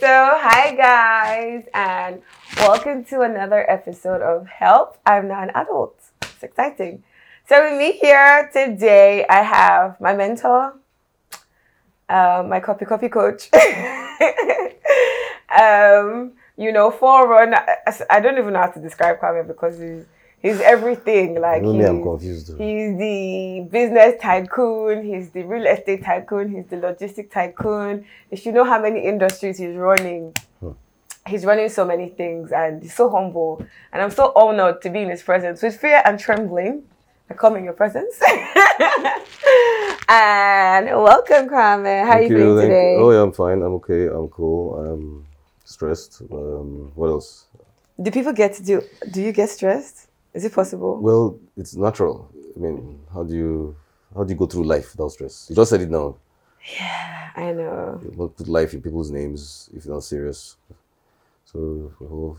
So, hi guys, and welcome to another episode of Help. I'm not an adult. It's exciting. So, with me here today, I have my mentor, uh, my copy copy coach. um, you know, forerunner. I don't even know how to describe Kwame because he's he's everything. Like Only he's, I'm confused. though. He's the business tycoon, he's the real estate tycoon, he's the logistic tycoon. If you know how many industries he's running. Hmm. He's running so many things and he's so humble. And I'm so honored to be in his presence. With fear and trembling, I come in your presence. and welcome, Kwame. How are you Thank feeling thank- today? Oh yeah, I'm fine. I'm okay. I'm cool. I'm stressed. Um, what else? Do people get to do do you get stressed? Is it possible? Well, it's natural. I mean, how do you how do you go through life without stress? You just said it now. Yeah, I know. You won't put life in people's names if you're not serious. So, well,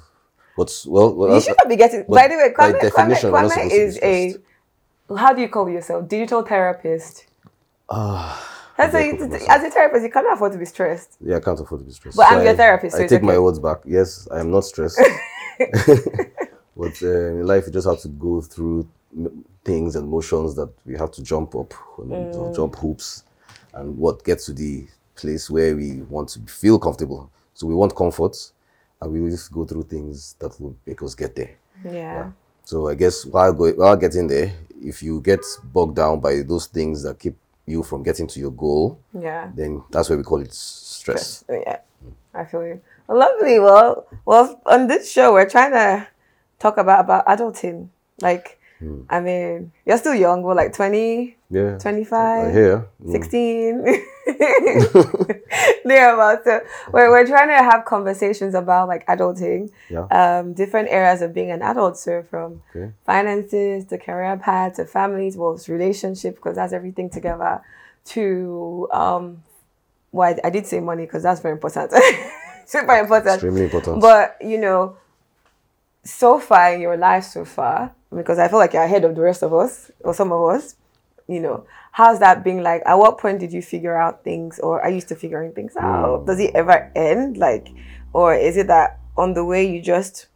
what's well? You should not be getting. By the way, Kwame, Kwame, definition, Kwame be is a. How do you call yourself? Digital therapist. Ah, That's I a, don't as a therapist, you cannot afford to be stressed. yeah, I can't afford to be stressed. But I'm I- your therapist, so I take my words back. Yes, I am not stressed. but uh, in life, you just have to go through things and motions that we have to jump up, and Mm. jump hoops, and what gets to the place where we want to feel comfortable. So we want comfort, and we just go through things that will make us get there. Yeah. So I guess while going, while getting there, if you get bogged down by those things that keep you from getting to your goal, Yeah. then that's why we call it stress. Yeah. I feel you. Well, lovely. Well, well, on this show, we're trying to talk about about adulting. Like, Hmm. I mean, you're still young. We're like 20, Yeah. 25. I hear. Mm. 16 thereabouts so we're, we're trying to have conversations about like adulting Yeah. um, different areas of being an adult so from Okay. finances to career path to families well relationship because that's everything together to um well I, I did say money because that's very important super important Extremely important. but you know so far in your life so far because i feel like you're ahead of the rest of us or some of us you know how's that been like? At what point did you figure out things or are you still figuring things out? Mm. Does it ever end? Like or is it that on the way you just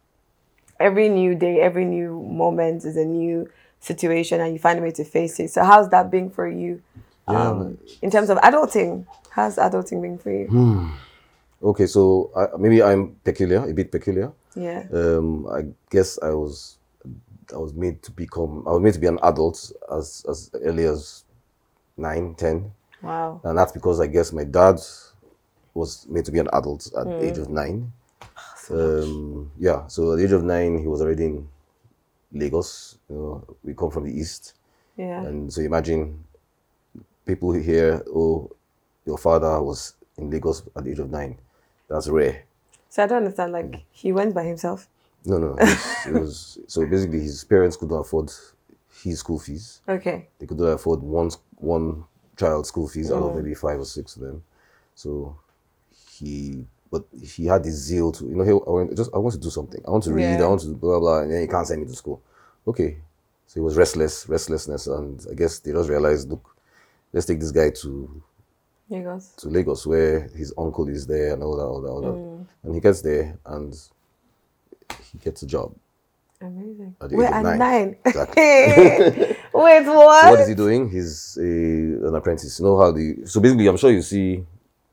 every new day every new moment is a new situation and you find a way to face it. So how's that been for you Yeah, um, in terms of adulting? How's adulting been for you? Hmm. Okay, so I, maybe I'm peculiar, a bit peculiar. Yeah Um, I guess I was, I was made to become, I was made to be an adult as as early as nine, ten, wow and that's because I guess my dad was made to be an adult at the age of nine. Um, yeah, so at the age of nine, he was already in Lagos. You know, we come from the east. yeah And so imagine people who hear, oh, your father was in Lagos at the age of nine. That's rare. So I don't understand. Like he went by himself. No, no. It was, it was so basically his parents couldn't afford his school fees. Okay. They couldn't afford one one child's school fees out Mm. of maybe five or six of them. So he, but he had this zeal to, you know, he, I want, just I want to do something. I want to read. Yeah. I want to blah blah. And then he can't send me to school. Okay. So he was restless, restlessness, and I guess they just realized, look, let's take this guy to Lagos. to Lagos where his uncle is there and all that, all that, all that. Mm. And he gets there and he gets a job. Amazing. At the Wait, of at nine. nine. Exactly. Wait, So what? what is he doing? He's a, an apprentice. You know how the so basically I'm sure you see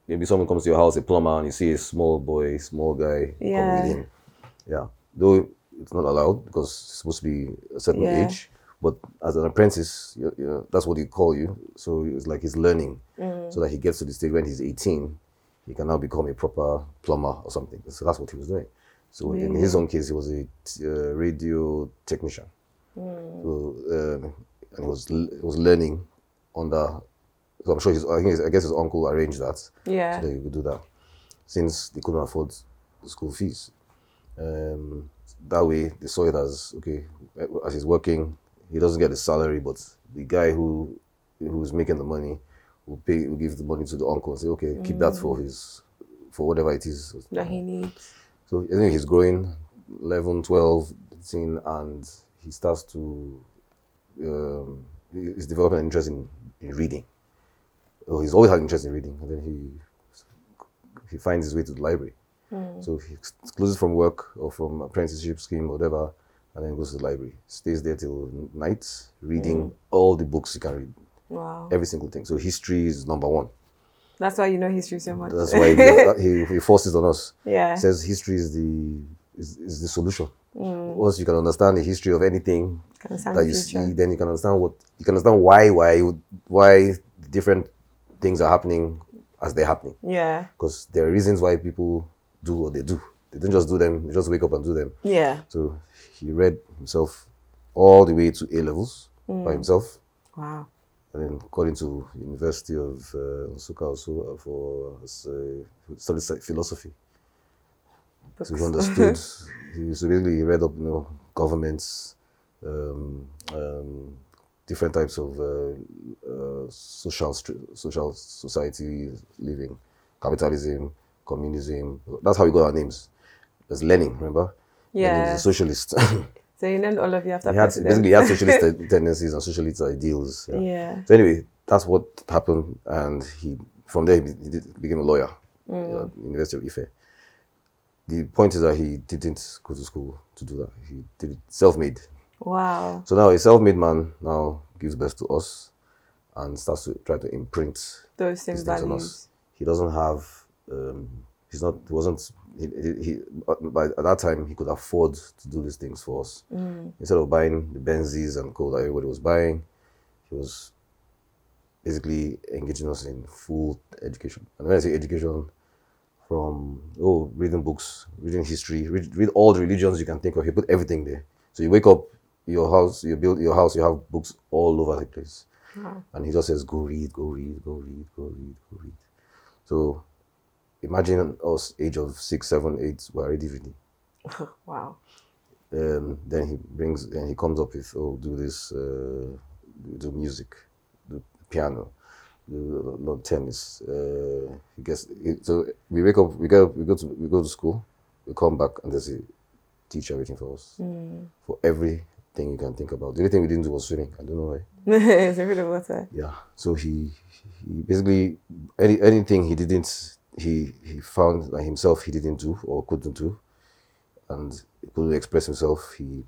maybe someone comes to your house, a plumber, and you see a small boy, small guy Yeah. come with him. Yeah. Though it's not allowed because it's supposed to be a certain Yeah. age. But as an apprentice, you you that's what they call you. So it's like he's learning, Mm. so that he gets to the stage when he's 18, he can now become a proper plumber or something. So that's what he was doing. So in his own case, he was a t- uh, radio technician. Mm. So um, and he was l- he was learning under. So I'm sure his I, think his, I guess his uncle arranged that Yeah. so that he could do that, since they couldn't afford the school fees. Um, that way they saw it as okay as he's working, he doesn't get the salary, but the guy who who's making the money will pay will give the money to the uncle and say okay keep that for his for whatever it is. That he needs. So I think he's growing 11, 12, 13, and he starts to, um, he's developing an interest in, in reading. Oh, he's always had interest in reading, and then he he finds his way to the library. So he ex- closes from work or from apprenticeship scheme or whatever, and then goes to the library. Stays there till night, reading all the books he can read, Wow. every single thing. So history is number one. That's why you know history so much. That's why he, he, forces on us. Yeah. Says history is the is, is the solution. Mm. Once you can understand the history of anything that you future. see, then you can understand what you can understand why why why different things are happening as they're happening. Yeah. Because there are reasons why people do what they do. They don't just do them. They just wake up and do them. Yeah. So he read himself all the way to A levels Mm. by himself, Wow. and then got into University of uh, Nsukka also for uh, studied philosophy. So he understood. he, so basically, he read up, you know, governments, um, um, different types of uh, uh, social social society living, capitalism, communism. That's how we got our names. There's Lenin, remember? Yeah. is a socialist. So you learned all of you after he had president. basically he had socialist tendencies and socialist ideals. Yeah. Yeah. So anyway, that's what happened, and he from there he, did, became a lawyer Mm. at University of Ife. The point is that he didn't go to school to do that. He did it self-made. Wow. So now a self-made man now gives birth to us and starts to try to imprint Those same these things on values. us. He doesn't have. Um, he's not. He wasn't. He, he, he by at that time he could afford to do these things for us. Mm. Instead of buying the Benzes and co that everybody was buying, he was basically engaging us in full education. And when I say education, from oh reading books, reading history, read, read all the religions you can think of. He put everything there. So you wake up, your house, you build your house, you have books all over the place. Wow. And he just says, go read, go read, go read, go read, go read. So imagine us, age of six, seven, eight, we're already reading. Wow. Um, then he brings, and he comes up with, oh, do this, uh, do music, do piano, do of tennis. Uh, he gets, it, so we wake up, we go, we go to, we go to school, we come back, and there's a teacher waiting for us Mm. for everything you can think about. The only thing we didn't do was swimming. I don't know why. it's a bit of water. Yeah. So he he basically any anything he didn't he he found that himself he didn't do or couldn't do, and he couldn't express himself. He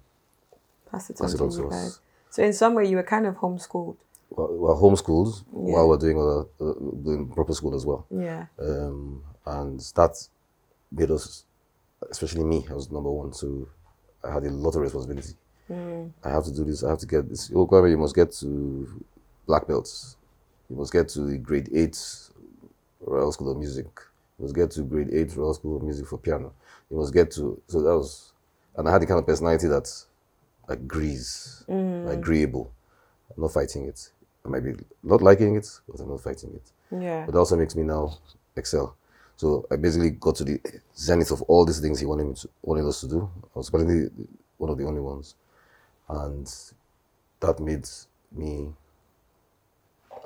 Pass it on passed it to on to us. So in some way you were kind of homeschooled. We're we're homeschooled Yeah. while we're doing other uh, doing proper school as well, Yeah. um, and that made us, especially me, I was number one, so I had a lot of responsibility. Mm. I have to do this. I have to get this. Oh, Kwame, you must get to black belts. You must get to the grade eight Royal School of Music. You must get to grade eight Royal School of Music for piano. You must get to. So that was, and I had the kind of personality that agrees, mm. agreeable. I'm not fighting it. I might be not liking it, but I'm not fighting it. Yeah. But that also makes me now excel. So I basically got to the zenith of all these things he wanted me to, wanted us to do. I was probably one of the only ones, and that made me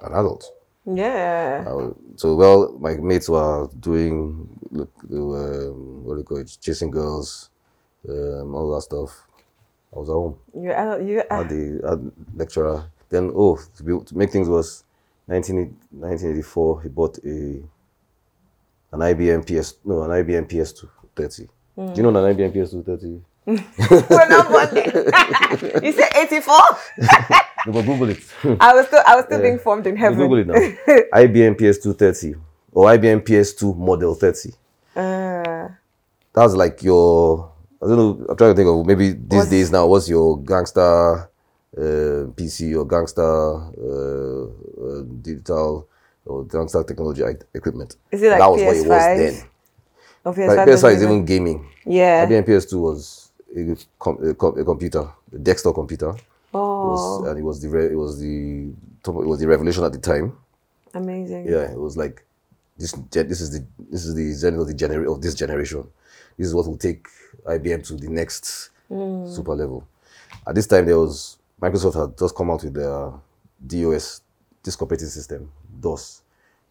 an adult. Yeah. Was- so well, my mates were doing look, they were, um, what do you call it, chasing girls, um, all that stuff. I was at home. You uh, you uh, Had the lecturer. Then oh, to, be, to make things worse, 19, 1984, he bought a an IBM PS no an IBM PS2 30. Do you know an IBM PS2 30? We're not you said 84? No, but Google it. I was still I was still being formed in heaven. Google it now. IBM PS2 30 or IBM PS2 Model 30. Uh, That's like your I don't know. I'm trying to think of maybe these days now. What's your gangster uh, PC or gangster uh, uh, digital or gangster technology equipment? Is it like that was what it was PS5? then. oh, PS5 Like, PS5 is even- even gaming. Yeah. IBM PS2 was a, com- a, com- a computer, a desktop computer. It was, Oh, and it was the re- it was the it was the revolution at the time. amazing. Yeah, it was like this. This is the this is the zenith of the gener- of this generation. This is what will take IBM to the next hmm. super level. At this time, there was Microsoft had just come out with their DOS, disk operating system, DOS,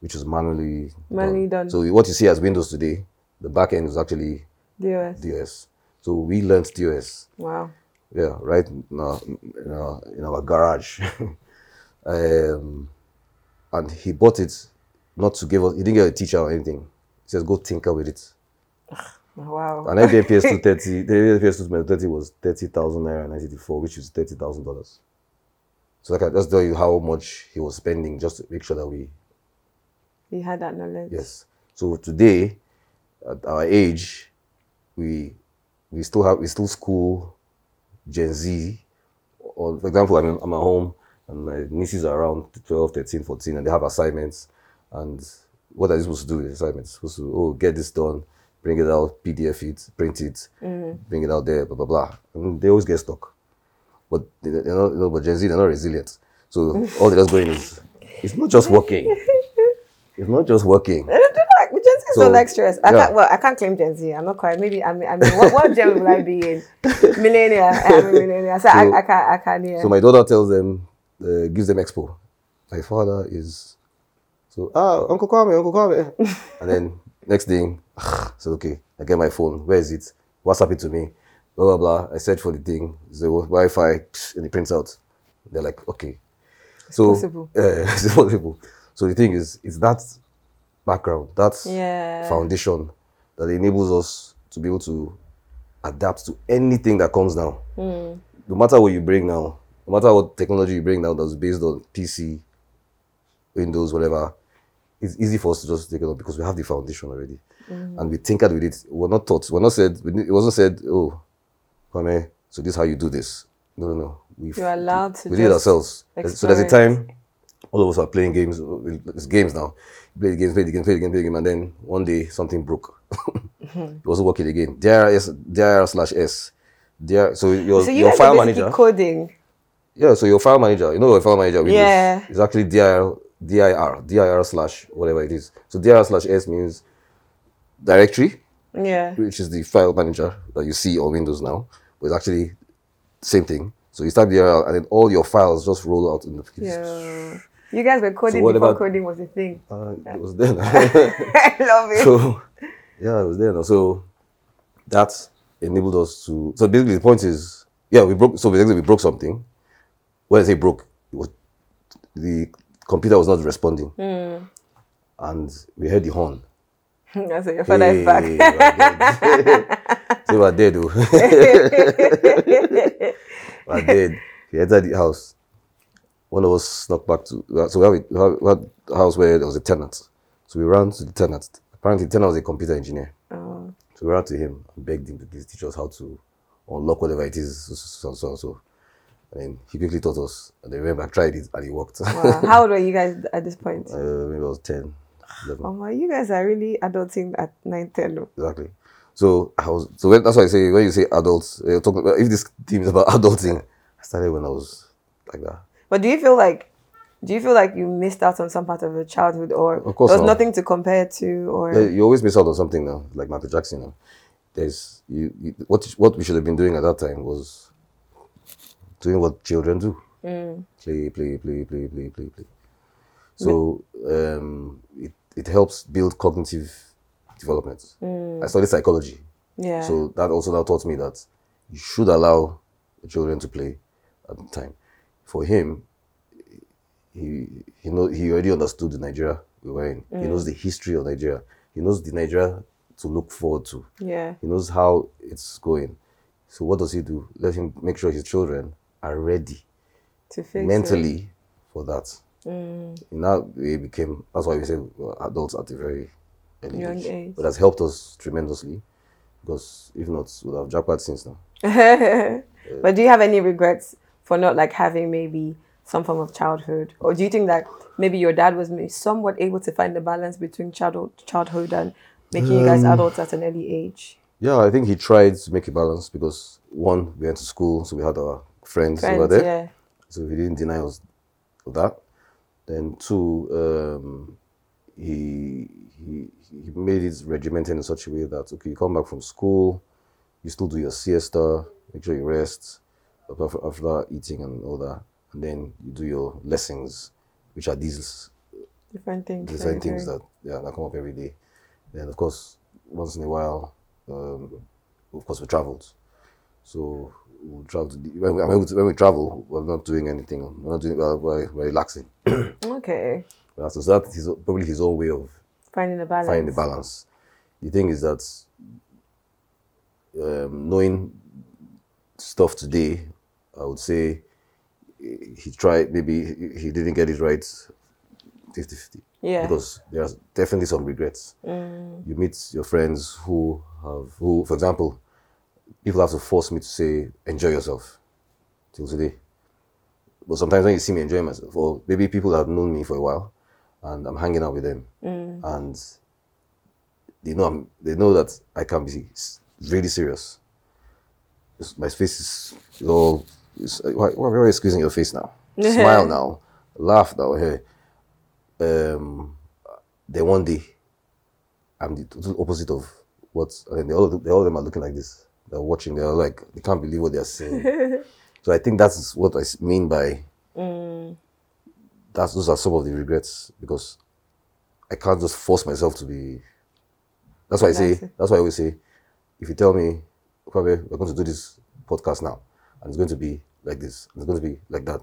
which was manually Manually done. So what you see as Windows today, the back end was actually DOS. DOS. So we learned DOS. Wow. Yeah, right in our, in our, in our garage. um, and he bought it not to give us, he didn't get a teacher or anything. He says, go tinker with it. Wow. And then PS2 30, the PS2 30 was 30,000 naira in 1984, which is $30,000. So like, I just tell you how much he was spending just to make sure that we, You had that knowledge. yes. So today, at our age, we we still have, we still school Gen Z. Or for example, I'm, I'm at home and my nieces are around 12, 13, 14, and they have assignments. And what are they supposed to do with the assignments? Supposed to, oh, get this done, bring it out, PDF it, print it, mm-hmm. bring it out there, blah, blah, blah. And they always get stuck. But they- they're not, you know, but Gen Z, they're not resilient. So all they're just going is, it's not just working. It's not just working. So, like stress. I yeah. can't, well, I can't claim Gen Z. I'm not quite. Maybe I mean, I mean, what, what gen will I be in? Millennial. I'm a millennial. So, So- I, I can't. I can't. Yeah. So my daughter tells them, uh, gives them expo. My father is, so ah Uncle Kwame, Uncle Kwame, and then next thing, I said okay, I get my phone. Where is it? What's happened to me. Blah blah blah. I search for the thing. The Wi-Fi, and it prints out. They're like okay. So possible. Uh, it's possible. So the thing is, it's that background, that Yeah. foundation that enables us to be able to adapt to anything that comes now. Hmm. No matter what you bring now, no matter what technology you bring now that's based on PC, Windows, whatever, it's easy for us to just take it up because we have the foundation already. Hmm. And we tinkered with it. We're not taught. We're not said, it wasn't said, oh, Kwame, so this is how you do this. No, no, no. We've, You're allowed to we did it ourselves. So there's a time all of us are playing games. It's games now. Play the games, play the game, play the game, play the game, and then one day something broke. Mm-hmm. it wasn't working again. DIR DIR slash S. DIR, so your, so you your file manager. coding. Yeah, so your file manager, you know your file manager Windows Yeah. is actually dir dir dir slash whatever it is. So dir slash s means directory, Yeah. which is the file manager that you see on Windows now, but it's actually same thing. So you start dir and then all your files just roll out in the Yeah. You guys were coding what before about- coding was a thing. Uh, it was then. I love it. so yeah, it was there. now. So that enabled us to. So basically, the point is, yeah, we broke. So basically, we broke something. When I say broke, it was the computer was not responding, and we heard the horn. I said, your father is back. Hey, so we're dead. oh. we're dead. We entered the house. One of us snuck back to. So we had, we had- we had a house where there was a tenant. So we ran to the tenant. Apparently, the tenant was a computer engineer. Oh. So we ran to him and begged him to please teach us how to unlock whatever it is, so so so. And then he quickly taught us, and then we went back, tried it, and it worked. Wow. How old were you guys at this point? uh, maybe I was 10, 11. Oh my, you guys are really adulting at 9, 10. though. Exactly. So I was so when, that's why I say when you say adults, uh, talking about if this team is about adulting, I started when I was like that. But do you feel like do you feel like you missed out on some part of your childhood or Of course there's not. Uh, nothing to compare to or Yeah, you always miss out on something now, like Michael Jackson. Now. There's you, you what what we should have been doing at that time was doing what children do: mm. play, play, play, play, play, play, play. So um, it it helps build cognitive development. Mm. I studied psychology, yeah. so that also now taught me that you should allow children to play at the time. For him, he he know he already understood the Nigeria we were in. He mm. knows the history of Nigeria. He knows the Nigeria to look forward to. yeah. He knows how it's going. So what does he do? Let him make sure his children are ready To fix it. mentally for that. That way, it became that's why we say adults at a very early Young age. age. But that's helped us tremendously because if not, we'd have jackpot since now. but do you have any regrets for not like having maybe some form of childhood or do you think that maybe your dad was somewhat able to find the balance between childhood childhood and making you Um, guys adults at an early age Yeah, I think he tried to make a balance because one, we went to school, so we had our friends, over there. yeah So he didn't deny us that. Then two, um, he he he made it regimented in such a way that okay, you come back from school, you still do your siesta, make sure you rest after, eating and all that, and then you do your lessons, which are these different things very, things that yeah that come up every day. Then of course once in a while, um, of course we traveled. So we travel to when, we, when, we, when we travel, we're not doing anything. We're not doing. We're, we're, relaxing. okay That's- so that's probably his own way of finding the balance finding the balance. The thing is that um, knowing stuff today, I would say he tried, maybe he- didn't get it right 50 50. Yeah. Because there's definitely some regrets. Mm. You meet your friends who have, who, for example, people have to force me to say, enjoy yourself till today. But sometimes when you see me enjoying myself, or maybe people have known me for a while and I'm hanging out with them mm. and they know I'm, they know that I can be really serious. My face is all. Why, why are you squeezing your face now? Smile now, laugh now. Hey, um, then one day, I'm the total opposite of what. And they all, they all of them are looking like this. They're watching. They're like they can't believe what they're seeing. so I think that's what I mean by. That's those are some of the regrets because I can't just force myself to be. That's why I say. That's why I always say, if you tell me, "Kwame, we're going to do this podcast now, and it's going to be like this, it's going to be like that,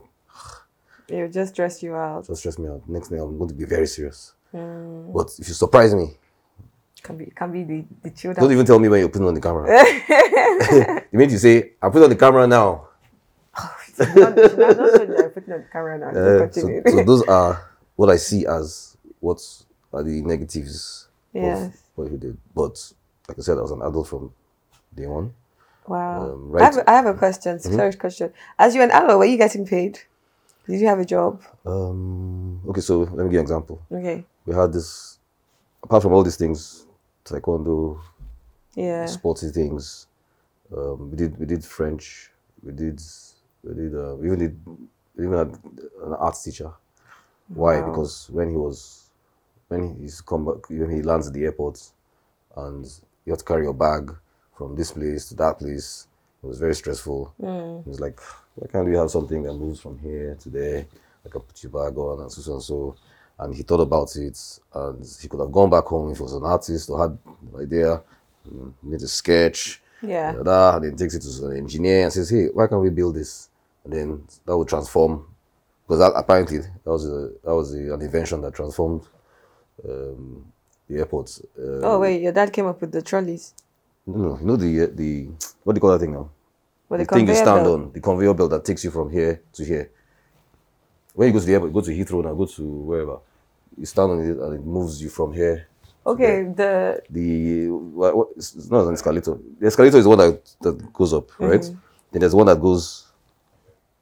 It'll just stress you out. just stress me out. Next thing I'm going to be very serious. Hmm. But if you surprise me, Can be can be the, the chilled don't even tell me when you're putting on the camera. you mean you say, I put on the camera now," Not- not- not so putting on the camera now. uh, so, so those are what I see as what are the negatives Yes. of what he did. But like I said, I was an adult from day one. Wow. Um, I, have, I have a question. Serious question. As you an adult, were you getting paid? Did you have a job? Um, okay, so let me give you an example. Okay. We had this, apart from all these things, taekwondo, Yeah. sporty things. Um, we did we did French. We did we did uh, we even did we even had an arts teacher. Why? Wow. Because when he was when he's come back, when he lands at the airport, and you have to carry your bag from this place to that place. It was very stressful. It was like, why can't we have something that moves from here to there? Like I put your bag on and so so and so. And he thought about it, and he could have gone back home if he was an artist or had an idea, mm, made a sketch, Yeah. da, da, and then takes it to an engineer and says, "Hey, why can't we build this?" And then that would transform, because that, apparently that was a, that was a, an invention that transformed um, the airport. Uh, Oh wait, your dad came up with the trolleys. No, no, you know the the what do you call that thing now? Well, the the thing you stand belt. on, the conveyor belt that takes you from here to here. When you go to the airport, go to Heathrow now, go to wherever. You stand on it and it moves you from here. Okay, the The what, what, it's not an escalator. The escalator is the one that, that goes up, right? Then there's one that goes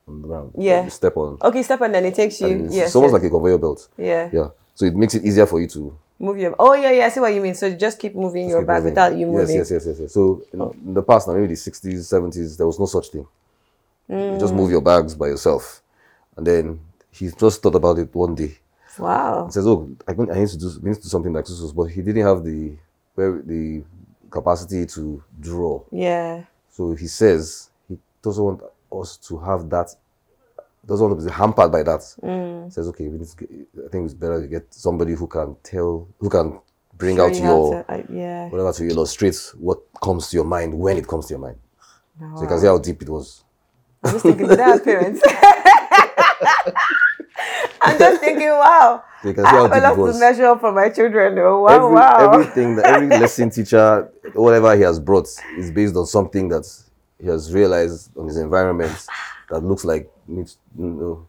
on the ground. Mm-hmm. Yeah. You step on. okay step on, and then it takes you. And it's, yes, it's almost yes. like a conveyor belt. yeah. Yeah. So it makes it easier for you to Move your. Oh yeah, yeah. I see what you mean. So just keep moving your keep bag moving. without you moving. Yes, yes, yes, yes, yes. So in, in the past, now maybe the sixties, seventies, there was no such thing. You Mm. just move your bags by yourself, and then he just thought about it one day. Wow. He says, "Oh, I, think I need to do, we need to do something like this," but he didn't have the where the capacity to draw. Yeah. So he says he doesn't want us to have that. Doesn't want to be hampered by that. Mm. Says, "Okay, we need to I think it's better to get somebody who can tell, who can bring Show out you your to- I- yeah. whatever to illustrate what comes to your mind when it comes to your mind. So you can see how deep it was. I'm just thinking, I have parents? I'm just thinking, wow. So I have a deep lot it to measure up for my children. Wow, Every, wow. Everything, that every lesson teacher, whatever he has brought, is based on something that he has realized on his environment that looks like needs, you know,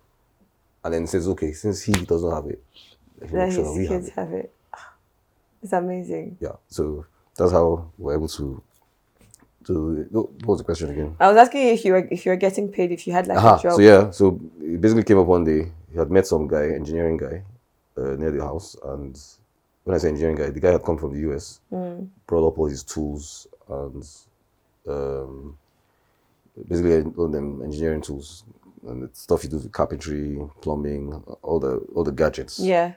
and then says, okay, since he doesn't have it, he make sure his we have it. have it. It's amazing. Yeah. So that's how we're able to. To what was the question again? I was asking if you were if you were getting paid if you had like Aha, a job. so yeah, so he basically came up one day. He had met some guy, engineering guy, uh, near the house, and when I say engineering guy, the guy had come from the US, brought up all his tools and um, basically all them engineering tools and the stuff you do with carpentry, plumbing, all the all the gadgets. Yeah.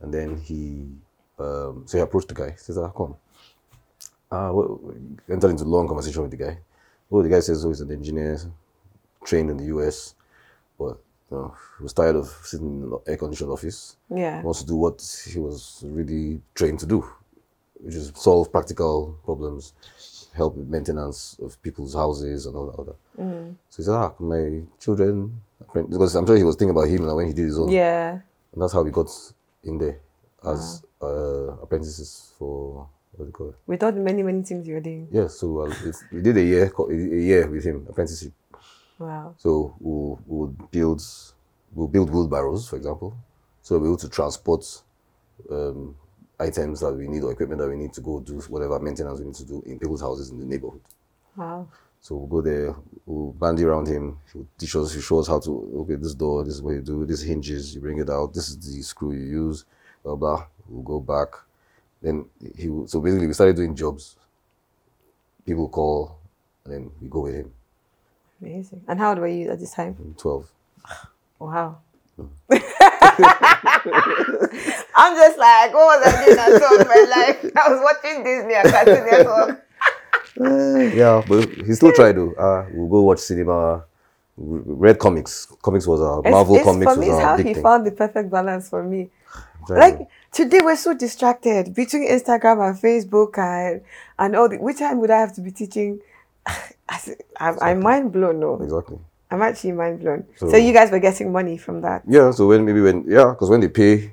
And then he, um, so he approached the guy. He says, ah, come. Ah, well, entered into a long conversation with the guy. Oh, the guy says, oh, he's an engineer, trained in the US, but you know, he was tired of sitting in an air-conditioned office. Yeah. He wants to do what he was really trained to do, which is solve practical problems, help with maintenance of people's houses and all that. Other. So he said, ah, my children, because I'm sure he was thinking about him when he did his own. Yeah. And that's how we got in there as uh, apprentices for what do you call it? With all many, many things you're doing. Yeah, so uh, we did a year, a year with him, apprenticeship. Wow. So we'll, we'll build, we'll build wheelbarrows, for example. So we'll be able to transport um, items that we need or equipment that we need to go do whatever maintenance we need to do in people's houses in the neighborhood. Wow. So we'll go there, we'll bandy around him, he'll teach us, he show us how to, okay, this door, this is what you do, this hinges, you bring it out, this is the screw you use, blah, blah. We'll go back. Then he, will- so basically we started doing jobs. People call, and then we go with him. Amazing. And how old were you at this time? 12. Wow. Mm. I'm just like, what was I doing at all in my life? I was watching Disney and Cartoon Network. yeah, but he still tried though. Uh, we'll go watch cinema. We read comics. Comics was a It's- Marvel it's, comics for me, was how he thing. found the perfect balance for me. Like today, we're so distracted between Instagram and Facebook and and all the. Which time would I have to be teaching? I, I'm, I'm mind blown. No, exactly. I'm actually mind blown. So, So- you guys were getting money from that. Yeah. So when maybe when yeah, because when they pay,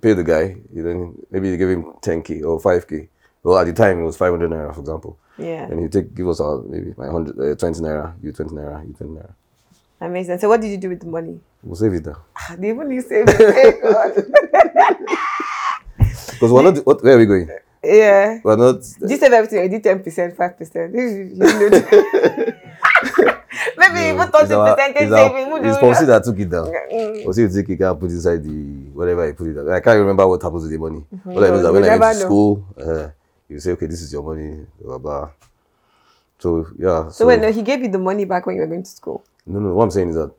pay the guy, you then maybe you give him ten k or five k. Well, at the time it was five hundred naira, for example. Yeah, And he take give us our maybe my hundred uh, twenty naira, you twenty naira, you twenty naira. amazing. So what did you do with the money? We'll save it there. Ah, They even you save it. Because we're not. What, where are we going? yeah. We're not. Did you save everything? You did ten percent, five percent. Maybe even It's thirty our- percent it's our- saving. Would It's you- policy that took it down. Mm. Or see you take it and put inside the whatever I put it. I can't remember what happens to the money. All I know is that when I went to know. school, uh, you say, okay, this is your money, blah blah. So yeah. So, So wait, no, he gave you the money back when you were going to school. no, no. What I'm saying is that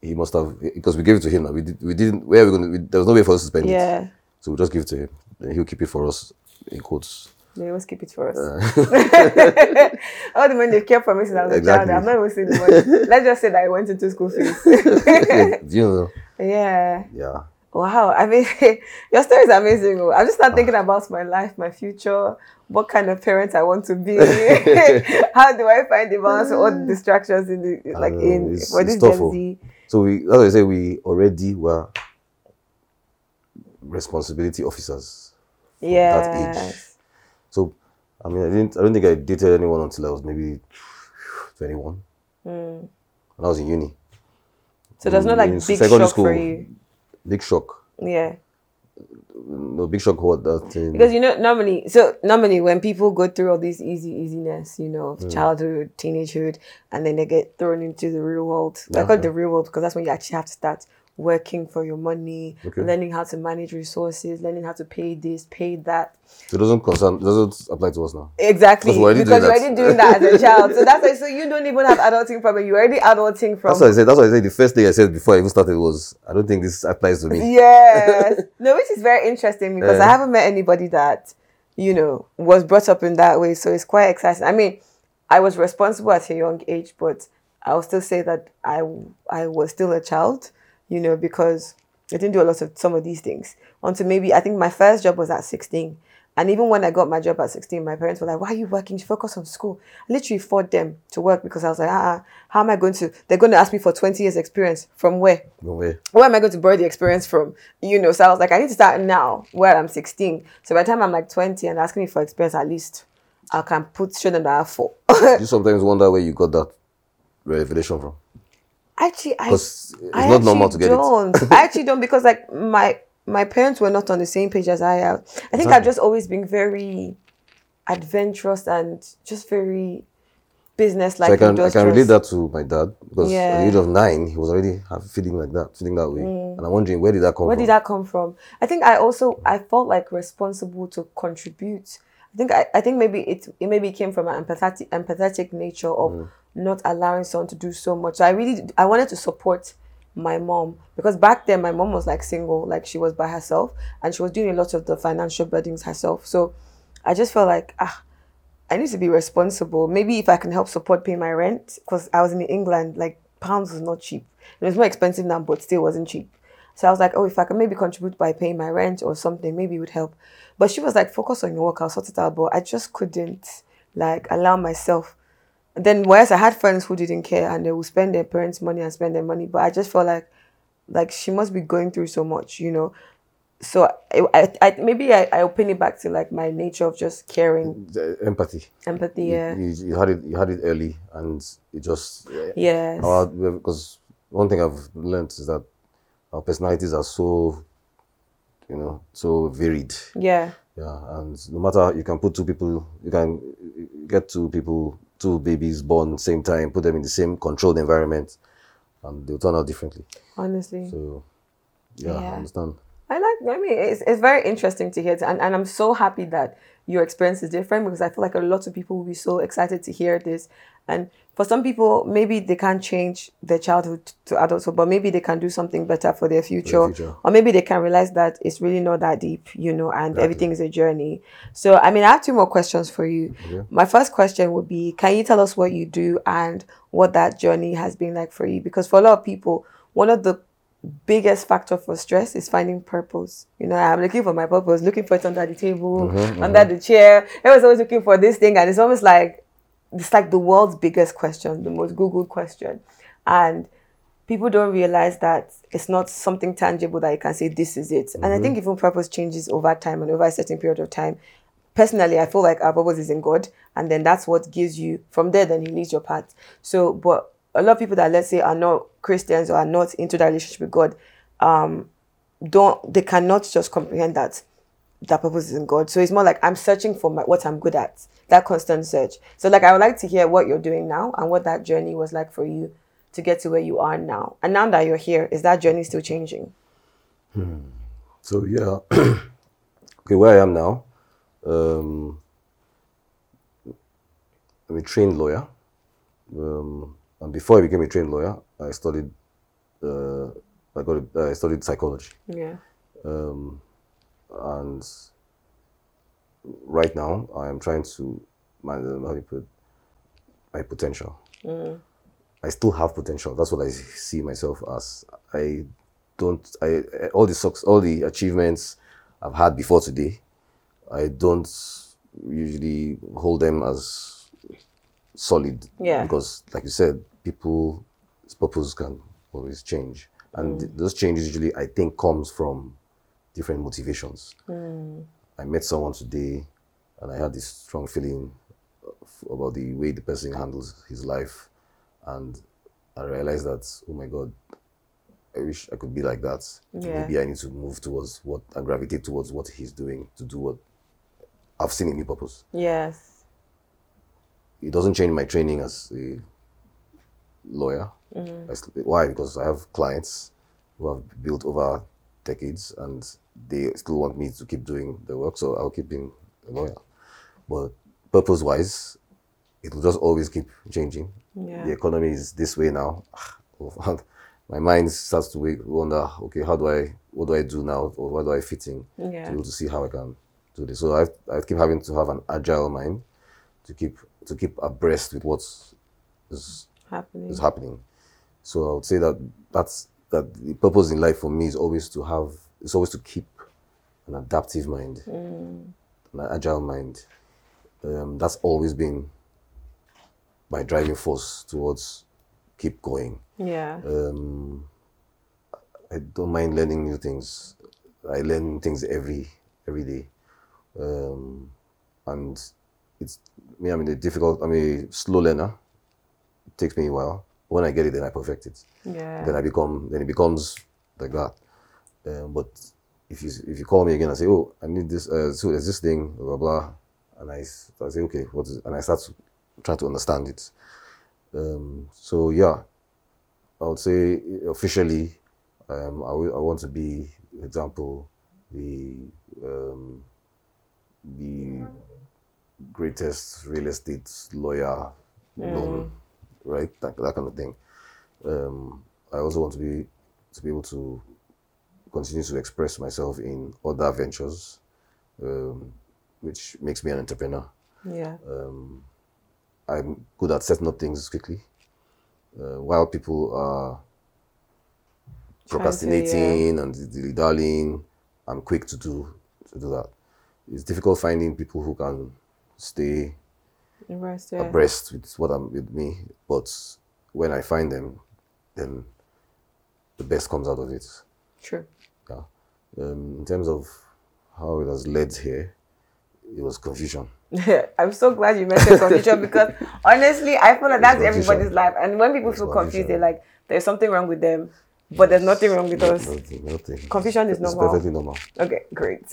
he must have because we gave it to him. Now. We did. We didn't. Where are we going? to There was no way for us to spend it. Yeah, So we just give it to him. Then he'll keep it for us in quotes. They always keep it for us. Uh, All the money they kept from me since I was a child. I'm not even seeing the money. Let's just say that I went into school fees. You know? yeah. Yeah. Wow. I mean, your story is amazing. oh. I'm just not thinking about my life, my future, what kind of parent I want to be. How do I find the balance with all the distractions in the like in it's- for it's this tough, Gen oh. Z? So we, as I say, we already were responsibility officers. Yeah. So, I mean, I didn't. I don't think I dated anyone until I was maybe twenty-one. And I was in uni. So there's no like In big shock school. for you. Big shock. Yeah. No big shock. What that thing? Because you know, normally, so normally when people go through all this easy easiness, you know, Mm. childhood, teenagehood, and then they get thrown into the real world. I Yeah, call it the real world because that's when you actually have to start working for your money, Okay. learning how to manage resources, learning how to pay this, pay that. it doesn't concern. Doesn't apply to us now. Exactly, Because because you're already doing that as a child. So that's why. So you don't even have adulting problem. You're already adulting from. That's what I said. That's what I said. The first thing I said before I even started was, I don't think this applies to me. Yes. no, which is very interesting because I haven't met anybody that, you know, was brought up in that way. So it's quite exciting. I mean, I was responsible at a young age, but I will still say that I I was still a child, you know, because I didn't do a lot of some of these things. Until maybe I think my first job was at 16. And even when I got my job at 16, my parents were like, Why are you working? Focus on school. I literally fought them to work because I was like, ah, how am I going to? They're going to ask me for 20 years experience. From where? No way. where am I going to borrow the experience from? You know, so I was like, I need to start now where I'm 16. So by the time I'm like 20 and asking me for experience, at least I can put show them that I have four. You sometimes wonder where you got that revelation from. Actually, I, it's I not normal to get don't. I actually don't because like my my parents were not on the same page as I am. I think I've just always been very adventurous and just very business like so I can I can relate that to my dad because at the age of nine he was already have, feeling like that, feeling that way, and I'm wondering where did that come Mm. Where from? did that come from? I think I also I felt like responsible to contribute. I think I, I think maybe it it maybe came from an empathetic empathetic nature of Mm. Not allowing someone to do so much. So I really I wanted to support my mom because back then my mom was like single, like she was by herself and she was doing a lot of the financial burdens herself. So I just felt like ah I need to be responsible. Maybe if I can help support pay my rent, because I was in England, like pounds was not cheap. It was more expensive now, but still wasn't cheap. So I was like, oh, if I can maybe contribute by paying my rent or something, maybe it would help. But she was like, focus on your work, I'll sort it out. But I just couldn't like allow myself. Then whereas I had friends who didn't care and they would spend their parents' money and spend their money, but I just felt like like she must be going through so much, you know. so I, I, I maybe I, I open it back to like my nature of just caring, empathy. empathy. You- Yeah. You, you had it. You had it early, and it just yeah. Our, because one thing I've learned is that our personalities are so, you know, so varied. Yeah. Yeah, and no matter you can put two people, you can get two people, two babies born same time, put them in the same controlled environment, and they'll turn out differently. Honestly. So, yeah, Yeah. I understand. I like. I mean, it's, it's very interesting to hear, and, and I'm so happy that your experience is different because I feel like a lot of people will be so excited to hear this. And for some people, maybe they can't change their childhood to adulthood, but maybe they can do something better for their future, future. or maybe they can realize that it's really not that deep, you know, and everything is a journey. So, I mean, I have two more questions for you. My first question would be: Can you tell us what you do and what that journey has been like for you? Because for a lot of people, one of the biggest factor for stress is finding purpose. You know, I'm looking for my purpose, looking for it under the table, mm-hmm, under mm-hmm. the chair. I was always looking for this thing, and it's almost like it's like the world's biggest question, the most Googled question. And people don't realize that it's not something tangible that you can say this is it. And I think even purpose changes over time and over a certain period of time. Personally, I feel like our purpose is in God, and then that's what gives you from there. Then He leads your path. So, but a lot of people that let's say are not Christians or are not into that relationship with God, um, don't they cannot just comprehend that that purpose is in God. So it's more like I'm searching for my, what I'm good at, that constant search. So like I would like to hear what you're doing now and what that journey was like for you to get to where you are now. And now that you're here, is that journey still changing? So yeah, okay, where I am now, um, I'm a trained lawyer, um, and before I became a trained lawyer, I studied, uh, I got, a, I studied psychology, Yeah. um, and right now I am trying to, my, how you put, my potential. Mm. I still have potential. That's what I see myself as. I don't. I all the sucks, all the achievements I've had before today. I don't usually hold them as solid. Yeah. Because, like you said, people's purpose can always change, and mm. those changes usually I think comes from different motivations. Hmm. I met someone today, and I had this strong feeling about the way the person handles his life, and I realized that oh my god, I wish I could be like that. Yeah. Maybe I need to move towards what and gravitate towards what he's doing to do what I've seen in me purpose. Yes. It doesn't change my training as a lawyer. Mm-hmm. S- why? Because I have clients who have built over decades and they still want me to keep doing the work, so I'll keep being a lawyer. But purpose wise, it will just always keep changing. Yeah. The economy is this way now. Ah, my mind starts to wonder, okay, how do I, what do I do now, or what do I fit in Yeah. to to see how I can do this. So I, I keep having to have an agile mind to keep to keep abreast with what's Happening. is happening. So I would say that that's that the purpose in life for me is always to have is always to keep an adaptive mind, an agile mind. Um, that's always been my driving force towards keep going. Yeah. Um, I don't mind learning new things. I learn things every every day, um, and it's me. I'm a difficult. I'm a slow learner. It takes me a while. When I get it, then I perfect it. Yeah. Then I become. Then it becomes like that. Um, but if you if you call me again and say, "Oh, I need this," uh, so there's this thing, blah blah, blah and I say, "Okay, what is?" It? And I start to try to understand it. Um, so yeah, I would say officially, um, I, I want to be, for example, the um, the greatest real estate lawyer known, right? That, that kind of thing. Um, I also want to be to be able to continue to express myself in other ventures, um, which makes me an entrepreneur. Yeah. I'm good at setting up things quickly. Uh, while people are procrastinating and dilly-dallying, I'm quick to do to do that. It's difficult finding people who can stay yeah. abreast with what I'm with me, but when I find them, then the best comes out of it. True. Um, in terms of how it has led here, it was confusion. I'm so glad you mentioned confusion because honestly, I feel like that's Confusion. everybody's life. And when people feel confused, they're like, there's something wrong with them, but there's nothing wrong with us. Nothing, nothing. Confusion is It's normal. perfectly normal. Okay, great.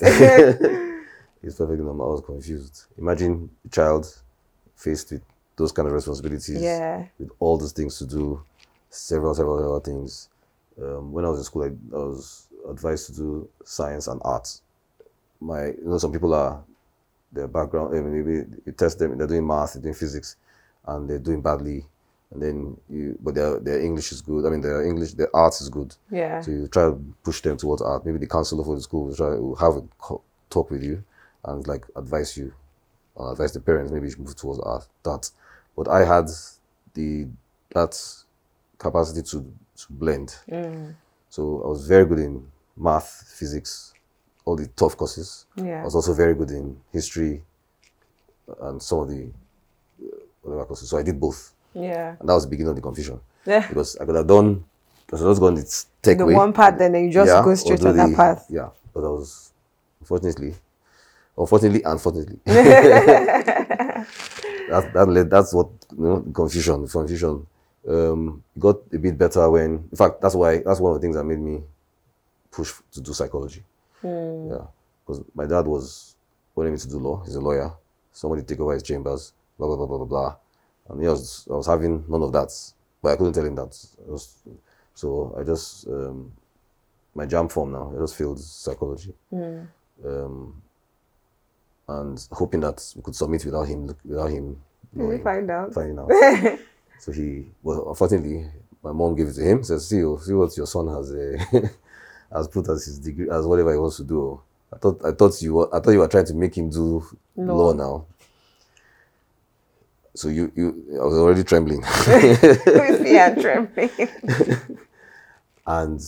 It's perfectly normal. I was confused. Imagine a child faced with those kind of responsibilities. Yeah. With all those things to do, several, several, several things. Um, when I was in school, I, I was advised to do science and arts. My, you know, some people are their background. I mean, maybe you test them. They're doing math, they're doing physics, and they're doing badly. And then you, but their their English is good. I mean, their English, their arts is good. yeah. So you try to push them towards art. Maybe the counselor for the school will try will have a talk with you and like advise you, or advise the parents maybe you should move towards art. That, but I had the that capacity to to blend. Mm. So I was very good in math, physics, all the tough courses. Yeah. I was also very good in history and some of the uh, whatever courses. So I did both, Yeah. and that was the beginning of the confusion Yeah. because I could have done. I have gone the tech The way one part, then you just yeah, go straight on that the- path. Yeah, but I was unfortunately, unfortunately, unfortunately. that that led, that's what you know confusion confusion. Um, got a bit better when, in fact, that's why that's one of the things that made me push to do psychology. Yeah, because my dad was wanting me to do law. He's a lawyer. Somebody take over his chambers. Blah blah blah blah blah blah. And he was I was having none of that, but I couldn't tell him that. I was, so I just um, my JAMB form now. I just filled psychology, um, and hoping that we could submit without him without him knowing, find out. finding out. so he, well, unfortunately, my mom gave it to him. Says, "See, see what your son has uh, has put as his degree as whatever he wants to do." I thought I thought you were, I thought you were trying to make him do Law. law now. So you you I was already trembling. And trembling. and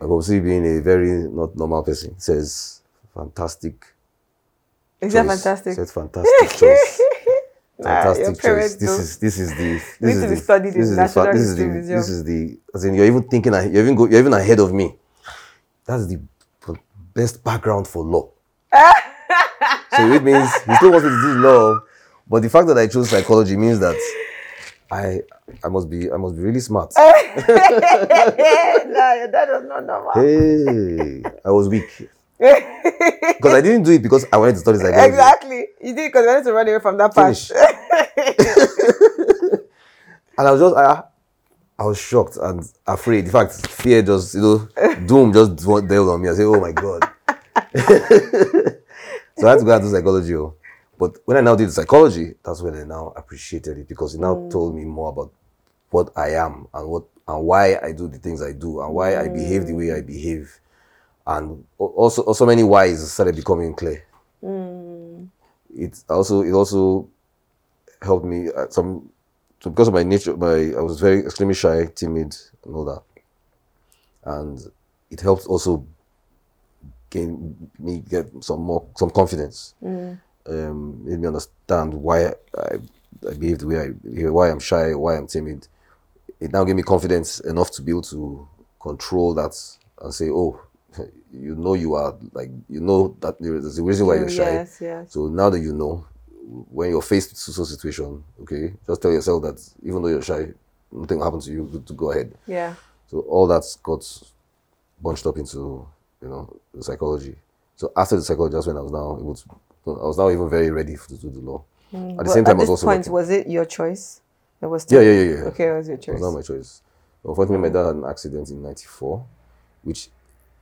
obviously being a very not normal person says fantastic Is that fantastic? said fantastic choice Nah, fantastic choice this don't- is this is the this is the this is the this is the this is the as in you're even thinking you're even go, you're even ahead of me that's the best background for law so it means he still wants me to do law but the fact that I chose psychology means that I I must be I must be really smart no, dad was not normal. Hey, I was weak because I didn't do it because I wanted to study psychology. exactly. You did because you wanted to run away from that part. Finish. And I was just I, I was shocked and afraid. In fact, fear just you know, doom just dealt on me. I said, "Oh my god!" so I had to go and do psychology. oh. But when I now did psychology, that's when I now appreciated it because it now mm. told me more about what I am and what and why I do the things I do and why I behave the way I mm. behave, and also also many whys started becoming clear. Mm. It also it also helped me uh, some so because of my nature my I was very extremely shy timid and all that. And it helped also gain me get some more some confidence. Um made me understand why I, I behave the way I behave, why I'm shy why I'm timid. It now gave me confidence enough to be able to control that and say oh you know you are like you know that there's a reason why you're shy. Yes, yes. so now that you know, when you're faced with such situation, okay, just tell yourself that even though you're shy, nothing will happen to you. To go ahead. Yeah. So all that's got bunched up into you know the psychology. So after the psychology, that's when I was now able to. I was now even very ready to do the law. Mm, at the same time, at I was this point, working. was it your choice? It was Yeah, still- yeah, yeah, yeah. Okay, it was your choice. It was not my choice. Unfortunately, my dad had an accident in '94, which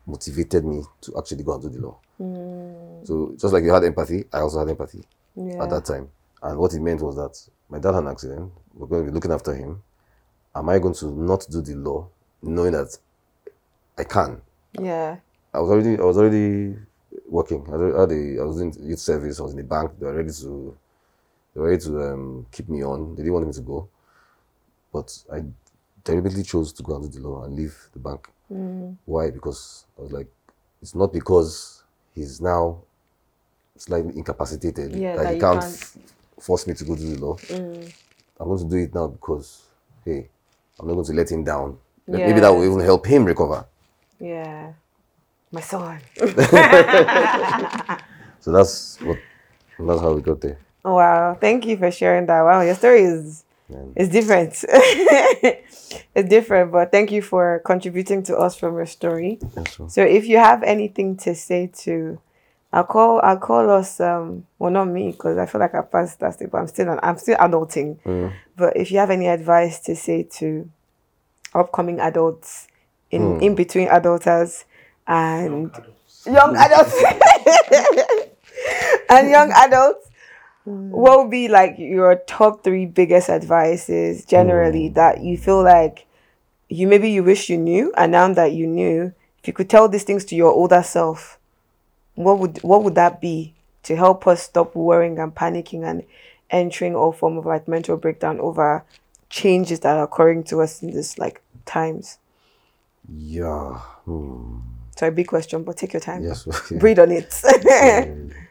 motivated me to actually go and do the law. Mm. So just like you had empathy, I also had empathy yeah. at that time. And what it meant was that my dad had an accident. We're going to be looking after him. Am I going to not do the law, knowing that I can? yeah. I was already, I was already working. I, already, had a, I was in youth service. I was in the bank. They were ready to, they were ready to um, keep me on. They didn't want me to go, but I deliberately chose to go and do the law and leave the bank. Why? Because I was like, it's not because he's now slightly incapacitated Yeah, that, that he you can't, can't- force me to go do the law. Mm. I'm going to do it now because, hey, I'm not going to let him down. Maybe that will even help him recover. Yeah. My son. So that's what that's how we got there. Oh, wow. Thank you for sharing that. Wow, your story is Man. is different. it's different, but thank you for contributing to us from your story. Yes. So if you have anything to say to I'll call I'll call us um well not me because I feel like I passed that stage, but I'm still I'm still adulting. Mm. But if you have any advice to say to upcoming adults in in between adulters and young adults. and young adults what would be like your top three biggest advices generally that you feel like you maybe you wish you knew and now that you knew if you could tell these things to your older self what would what would that be to help us stop worrying and panicking and entering all form of like mental breakdown over changes that are occurring to us in this like times Yeah. Hmm. sorry big question but take your time Yes. breathe on it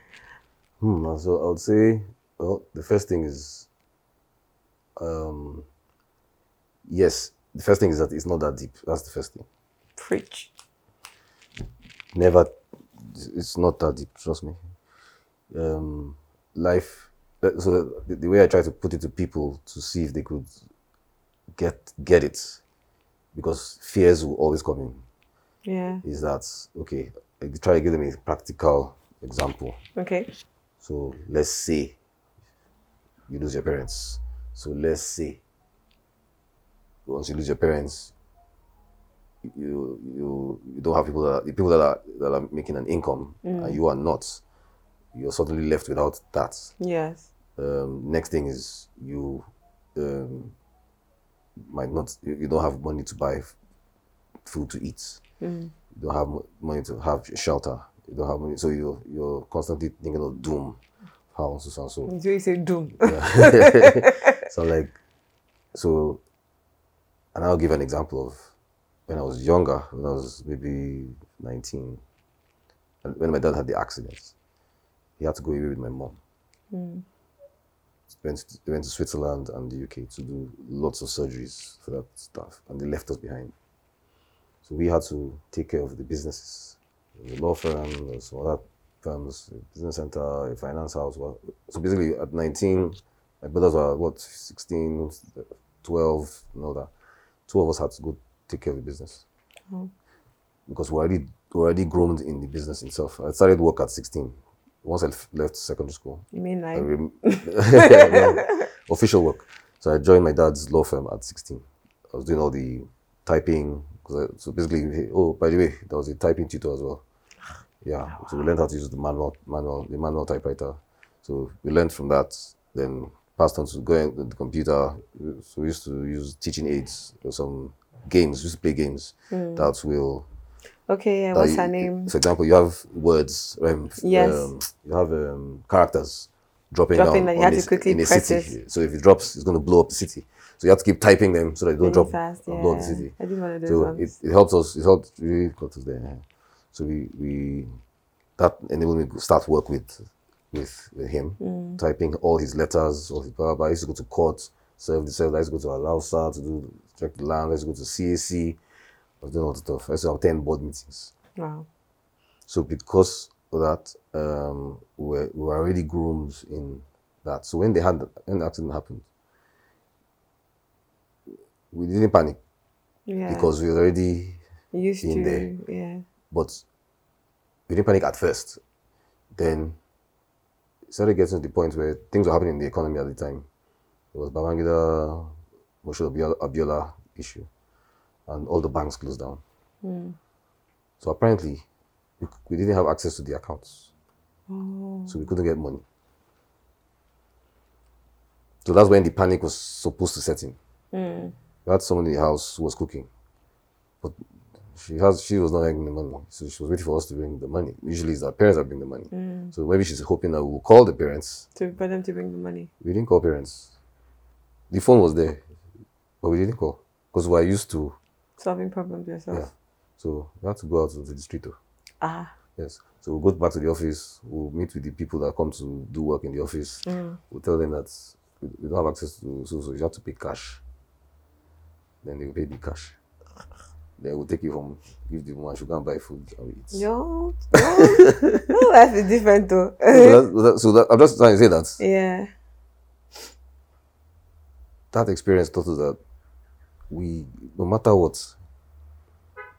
Hmm, so I would say, well, the first thing is, um, yes, the first thing is that it's not that deep. That's the first thing. preach Never, it's not that deep. Trust me. Um, life. uh, So the, the way I try to put it to people to see if they could get get it, because fears will always come in. yeah Is that okay? I try to give them a practical example. okay So let's say you lose your parents. So let's say once you lose your parents, you you you don't have people that are, the people that are that are making an income and you are not. You're suddenly left without that. yes Um, next thing is you um, might not you, you don't have money to buy f- food to eat. You don't have mo- money to have shelter. You don't have money, so you're you're constantly thinking of doom, how so so. so you say doom yeah. so like, so, and I'll give an example of when I was younger, when I was maybe 19, and when my dad had the accident, he had to go away with my mom. Hmm. Went to, they went to Switzerland and the UK to do lots of surgeries for that stuff, and they left us behind. So we had to take care of the businesses, the law firm, some other firms, a business center, a finance house. So basically, at 19, my brothers were what 16, 12, and all that. Two of us had to go take care of the business because we're already already groomed in the business itself. I started work at 16. Once I left secondary school, you mean like No, official work. So I joined my dad's law firm at 16. I was doing all the typing. I- So basically, oh, by the way, there was a typing tutor as well. Yeah, so we learned how to use the manual, manual, the manual typewriter. So we learned from that. Then passed on to going to the computer. So we used to use teaching aids. Were some games. just play games that will okay yeah that what's you- her name For example, you have words. Um, Yes. Um, you have um, characters dropping, Dropping down you on have to quickly in a city. So if it drops, it's going to blow up the city. So you have to keep typing them so that they don't drop fast and blow up the city. I did one of those So ones it, it helps us. It helps really got us there. So we we that enabled me to start work with with with him, Mm. typing all his letters, all his blah, blah. I used to go to court, serve the serve. I used to go to Alausa to do check the land. let's go to CAC. I was doing all the stuff. I used to attend board meetings. wow So because of that, um, we were, we were already groomed in that. So when they had when the accident happened, we didn't panic yeah because we were already used in to there. yeah but we didn't panic at first. Then it started getting to the point where things were happening in the economy at the time. It was Babangida, Moshood Abiola, issue, and all the banks closed down. Hmm. So apparently, we, we didn't have access to the accounts, oh. so we couldn't get money. So that's when the panic was supposed to set in. Hmm. We had someone in the house who was cooking, but she has she was not making the money, so she was waiting for us to bring the money. Usually, it's our parents that bring the money. Hmm. So maybe she's hoping that we'll call the parents. to for them to bring the money We didn't call parents. The phone was there, but we didn't call because we are used to. solving problems yourself Yeah. So we had to go out to the street. Though. ah Yes. So we'll go back to the office. We'll meet with the people that come to do work in the office. We'll tell them that we don't have access to so, so you have to pay cash. Then they will pay the cash. Then we'll take you home, give the woman, she'll go and buy food and we eat. No, no, no, life is different though. So, that, that- so that, I'm just trying to say that yeah, that experience taught us that we, no matter what,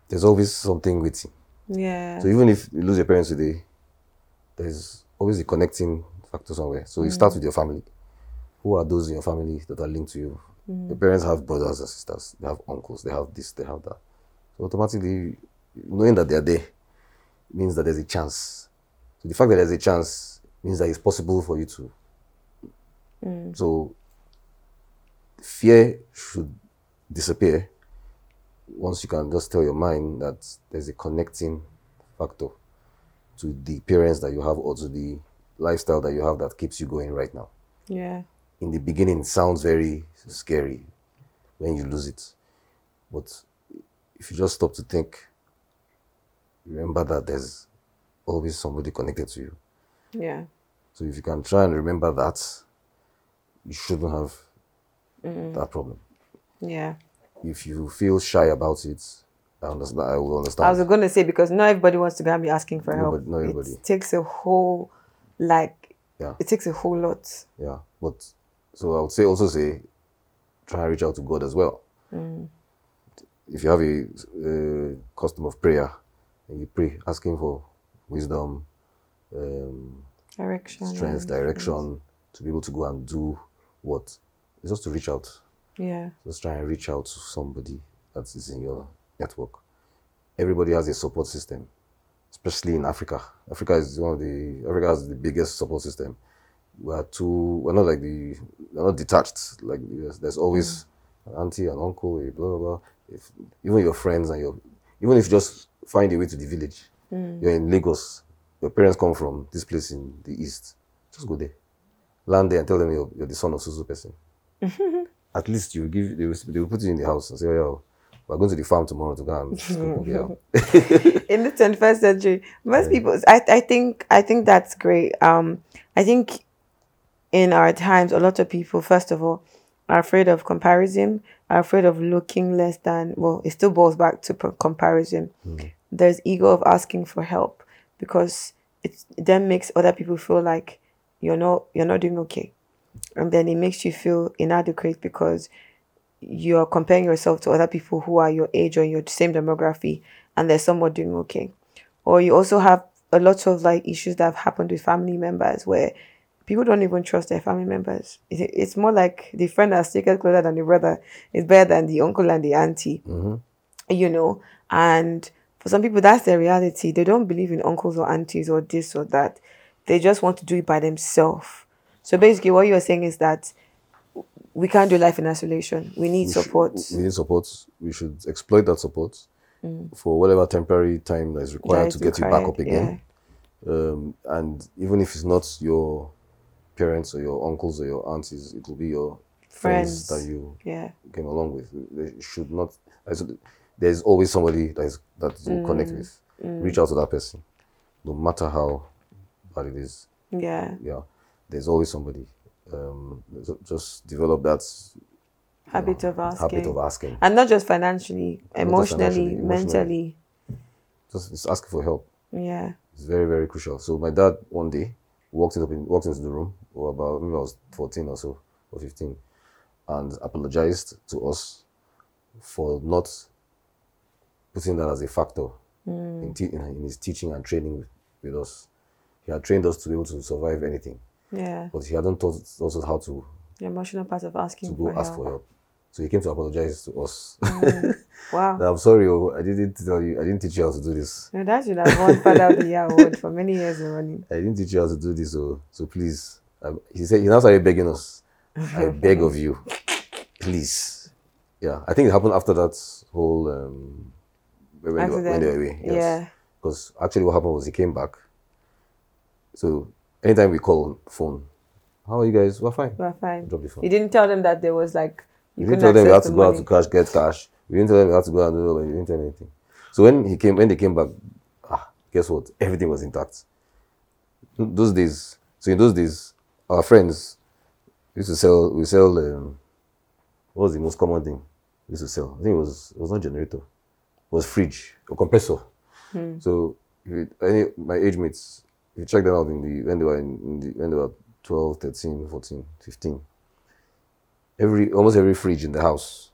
there's always something waiting. yeah, So even if you lose your parents today, there's always a connecting factor somewhere. So you mm. start with your family. Who are those in your family that are linked to you? Mm. Your parents have brothers and sisters. They have uncles. They have this. They have that. So automatically, knowing that they are there means that there's a chance. So the fact that there's a chance means that it's possible for you to. Mm. So fear should disappear once you can just tell your mind that there's a connecting factor to the parents that you have or to the lifestyle that you have that keeps you going right now. yeah, In the beginning, it sounds very scary when you lose it. But if you just stop to think, remember that there's always somebody connected to you. yeah, So if you can try and remember that, you shouldn't have that problem. Yeah. If you feel shy about it, I understand. I will understand. I was going to say because not everybody wants to go and be asking for help. Nobody- not everybody. It takes a whole, like, Yeah. it takes a whole lot. Yeah, but so I would say also say try and reach out to God as well. If you have a, uh custom of prayer and you pray, asking for wisdom, um, Direction. strength, direction to be able to go and do what, it's just to reach out. Yeah, Just try and reach out to somebody that is in your network. Everybody has a support system, especially in Africa. Africa is one of the Africa has the biggest support system. We are too we're not like the we're not detached like the US. There's always mm. an auntie, an uncle, a blah blah blah. If even your friends and your even if you just find a way to the village, mm. you're in Lagos, your parents come from this place in the east, just go there. Land there and tell them you're, you're the son of Susu person at least you give they will, they will put you in the house and say, oh, yo, we're going to the farm tomorrow to go and scoop it in the 21st century. Most people I, I think i think that's great. Um i think in our times a lot of people first of all are afraid of comparison are afraid of looking less than well it still boils back to comparison. There's ego of asking for help because it then makes other people feel like you're not you're not doing okay and then it makes you feel inadequate because you're comparing yourself to other people who are your age or your same demography and they're somewhat doing okay. Or you also have a lot of like issues that have happened with family members where people don't even trust their family members. It, it's more like the friend that's taken closer than the brother is better than the uncle and the auntie mm-hmm. you know? And for some people that's their reality. They don't believe in uncles or aunties or this or that. They just want to do it by themselves so basically what you're saying is that we can't do life in isolation we need We should- support we need support. We should exploit that support for whatever temporary time that is required That to get you back up again. Um, and even if it's not your parents or your uncles or your aunties, it will be your friends, Friends. that you yeah came along with. They should not. There's always somebody that is that you connect Mm. with. Reach out to that person, no matter how bad it is. yeah Yeah, there's always somebody. Um, just develop that habit of asking habit of asking. and not just financially not just emotionally, financially, emotionally. mentally Just, just asking for help. yeah It's very very crucial. So my dad one day walked into walked into the room, or about maybe I was fourteen or so or fifteen, and apologized to us for not putting that as a factor in, te- in, in his teaching and training with, with us. He had trained us to be able to survive anything, yeah but he hadn't taught us how to the emotional part of asking to go for ask help for help. So he came to apologize to us. wow I'm sorry, oh, I didn't tell you, I didn't teach you how to do this. no, that should have won father of the year award for many years running I didn't teach you how to do this, so so please. Um, he said he now started begging us. I beg of you, please. Yeah, I think it happened after that whole um, when, when they were away. Yes. yeah Because actually, what happened was he came back. So anytime we call on phone, how are you guys? We're fine. we're fine Drop the phone. you didn't tell them that there was like you We didn't tell them we had to the go out to cash, get cash. We didn't tell them we had to go out and do it. We didn't tell them anything. So when he came, when they came back, ah, guess what? Everything was intact. Those days, so in those days, our friends used to sell. We sell. Um, what was the most common thing we used to sell? I think it was it was not generator. it was fridge or compressor. So any my age mates, you check them out in the when they were in, in the when they were 12, 13, 14, 15, every almost every fridge in the house,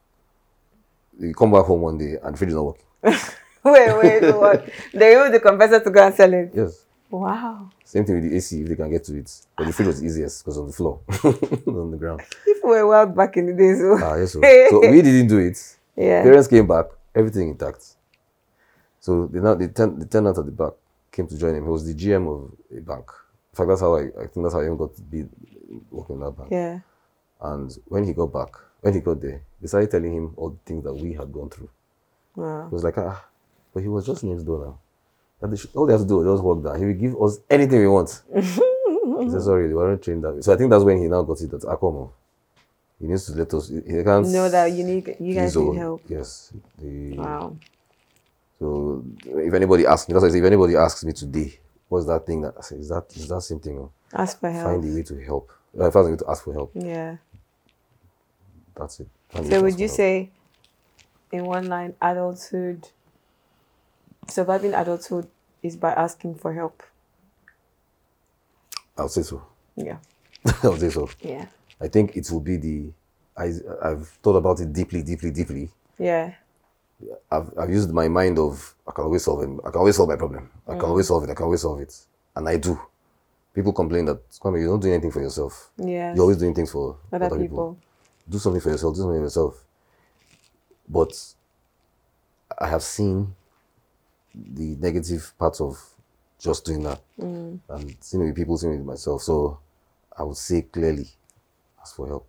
you come back home one day and the fridge is not working. wait, wait, what? They use the compressor to go and sell it. Yes. Wow. Same thing with the AC if they can get to it. But the fridge was easiest because on the floor, on the ground. People were wild back in the days. So. Ah, yes. So, so we didn't do it. yeah. Parents came back, everything intact. So they now the, ten, the tenant at the back came to join him. He was the GM of a bank. In fact, that's how I, I think that's how I even got to be working in that bank. Yeah. And when he got back, when he got there, they started telling him all the things that we had gone through. Wow. He was like, ah, but he was just next door now. That they should, all they have to do is just walk down. He will give us anything we want. he said, sorry, they weren't trained that way. So I think that's when he now got it that Akomo. He needs to let us, he can't Know that you need you guys need help. Yes. The, Wow. So if anybody asks me, that's why if anybody asks me today, what's that thing that I say, is that is that same thing? oh? Ask for help. Find a way to help. Uh, I was going to ask for help, Yeah. that's it. Find So would you help. say, in one line, adulthood, surviving adulthood is by asking for help? I'll say so. Yeah. I'll say so. Yeah. I think it will be the. I I've thought about it deeply, deeply, deeply. Yeah. I've I've used my mind of I can always solve it. I can always solve my problem. I Mm. can always solve it. I can always solve it, and I do. People complain that Kwame, you don't do anything for yourself. Yeah. You're always doing things for Other other, people. Do something for yourself. Do something for yourself. But I have seen the negative parts of just doing that, Mm. and seen it with people, seen it with myself. So I would say clearly, ask for help.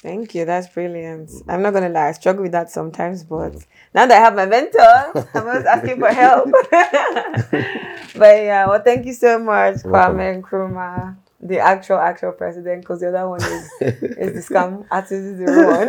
Thank you. That's brilliant. Mm. I'm not gonna lie, I struggle with that sometimes, but now that I have my mentor, I'm always asking for help. but yeah, well, thank you so much. Kwame Nkrumah, the actual actual president, because the other one is is the scam artist zero one.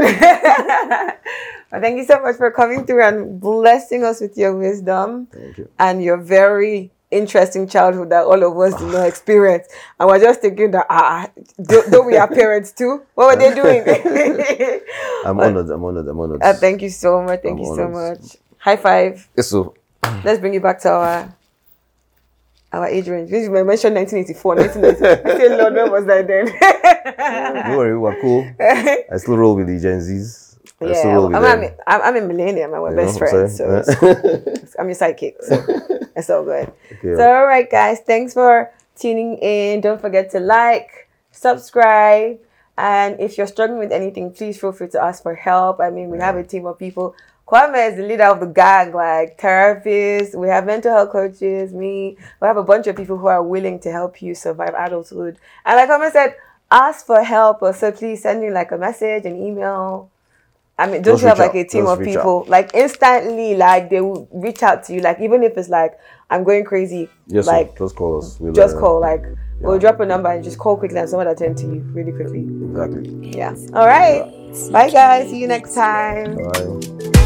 but thank you so much for coming through and blessing us with your wisdom Thank you. and your very interesting childhood that all of us did not experience. And we're just thinking that, ah, don't, don't we have parents too? What were they doing? I'm honored. I'm honored. I'm honored. uh, thank you so much. Thank I'm you so much. High five. Yes, so Let's bring it back to our our age range. This is mentioned 1984, 1990. I say, Lord, where was that then? don't worry, we're cool. I still roll with the Gen Zs. Yeah, I'm. I'm, I'm, a millennium and we're You best friends. So it's- I'm your sidekick. So it's all good. Okay. So, all right, guys, thanks for tuning in. Don't forget to like, subscribe, and if you're struggling with anything, please feel free to ask for help. I mean, we have a team of people. Kwame is the leader of the gang, like therapists. We have mental health coaches. Me. We have a bunch of people who are willing to help you survive adulthood. And like Kwame said, ask for help. Or so please send me like a message, an email. I mean, don't Just you have like out. a team Just of people? Like instantly, like they will reach out to you. Like even if it's like I'm going crazy, Yes, sir. like just call us. We'll, just uh, call. Like we'll drop a number and just call quickly, and someone will attend to you really quickly. Exactly. Yeah. All right. Bye, guys. See you next time. Bye.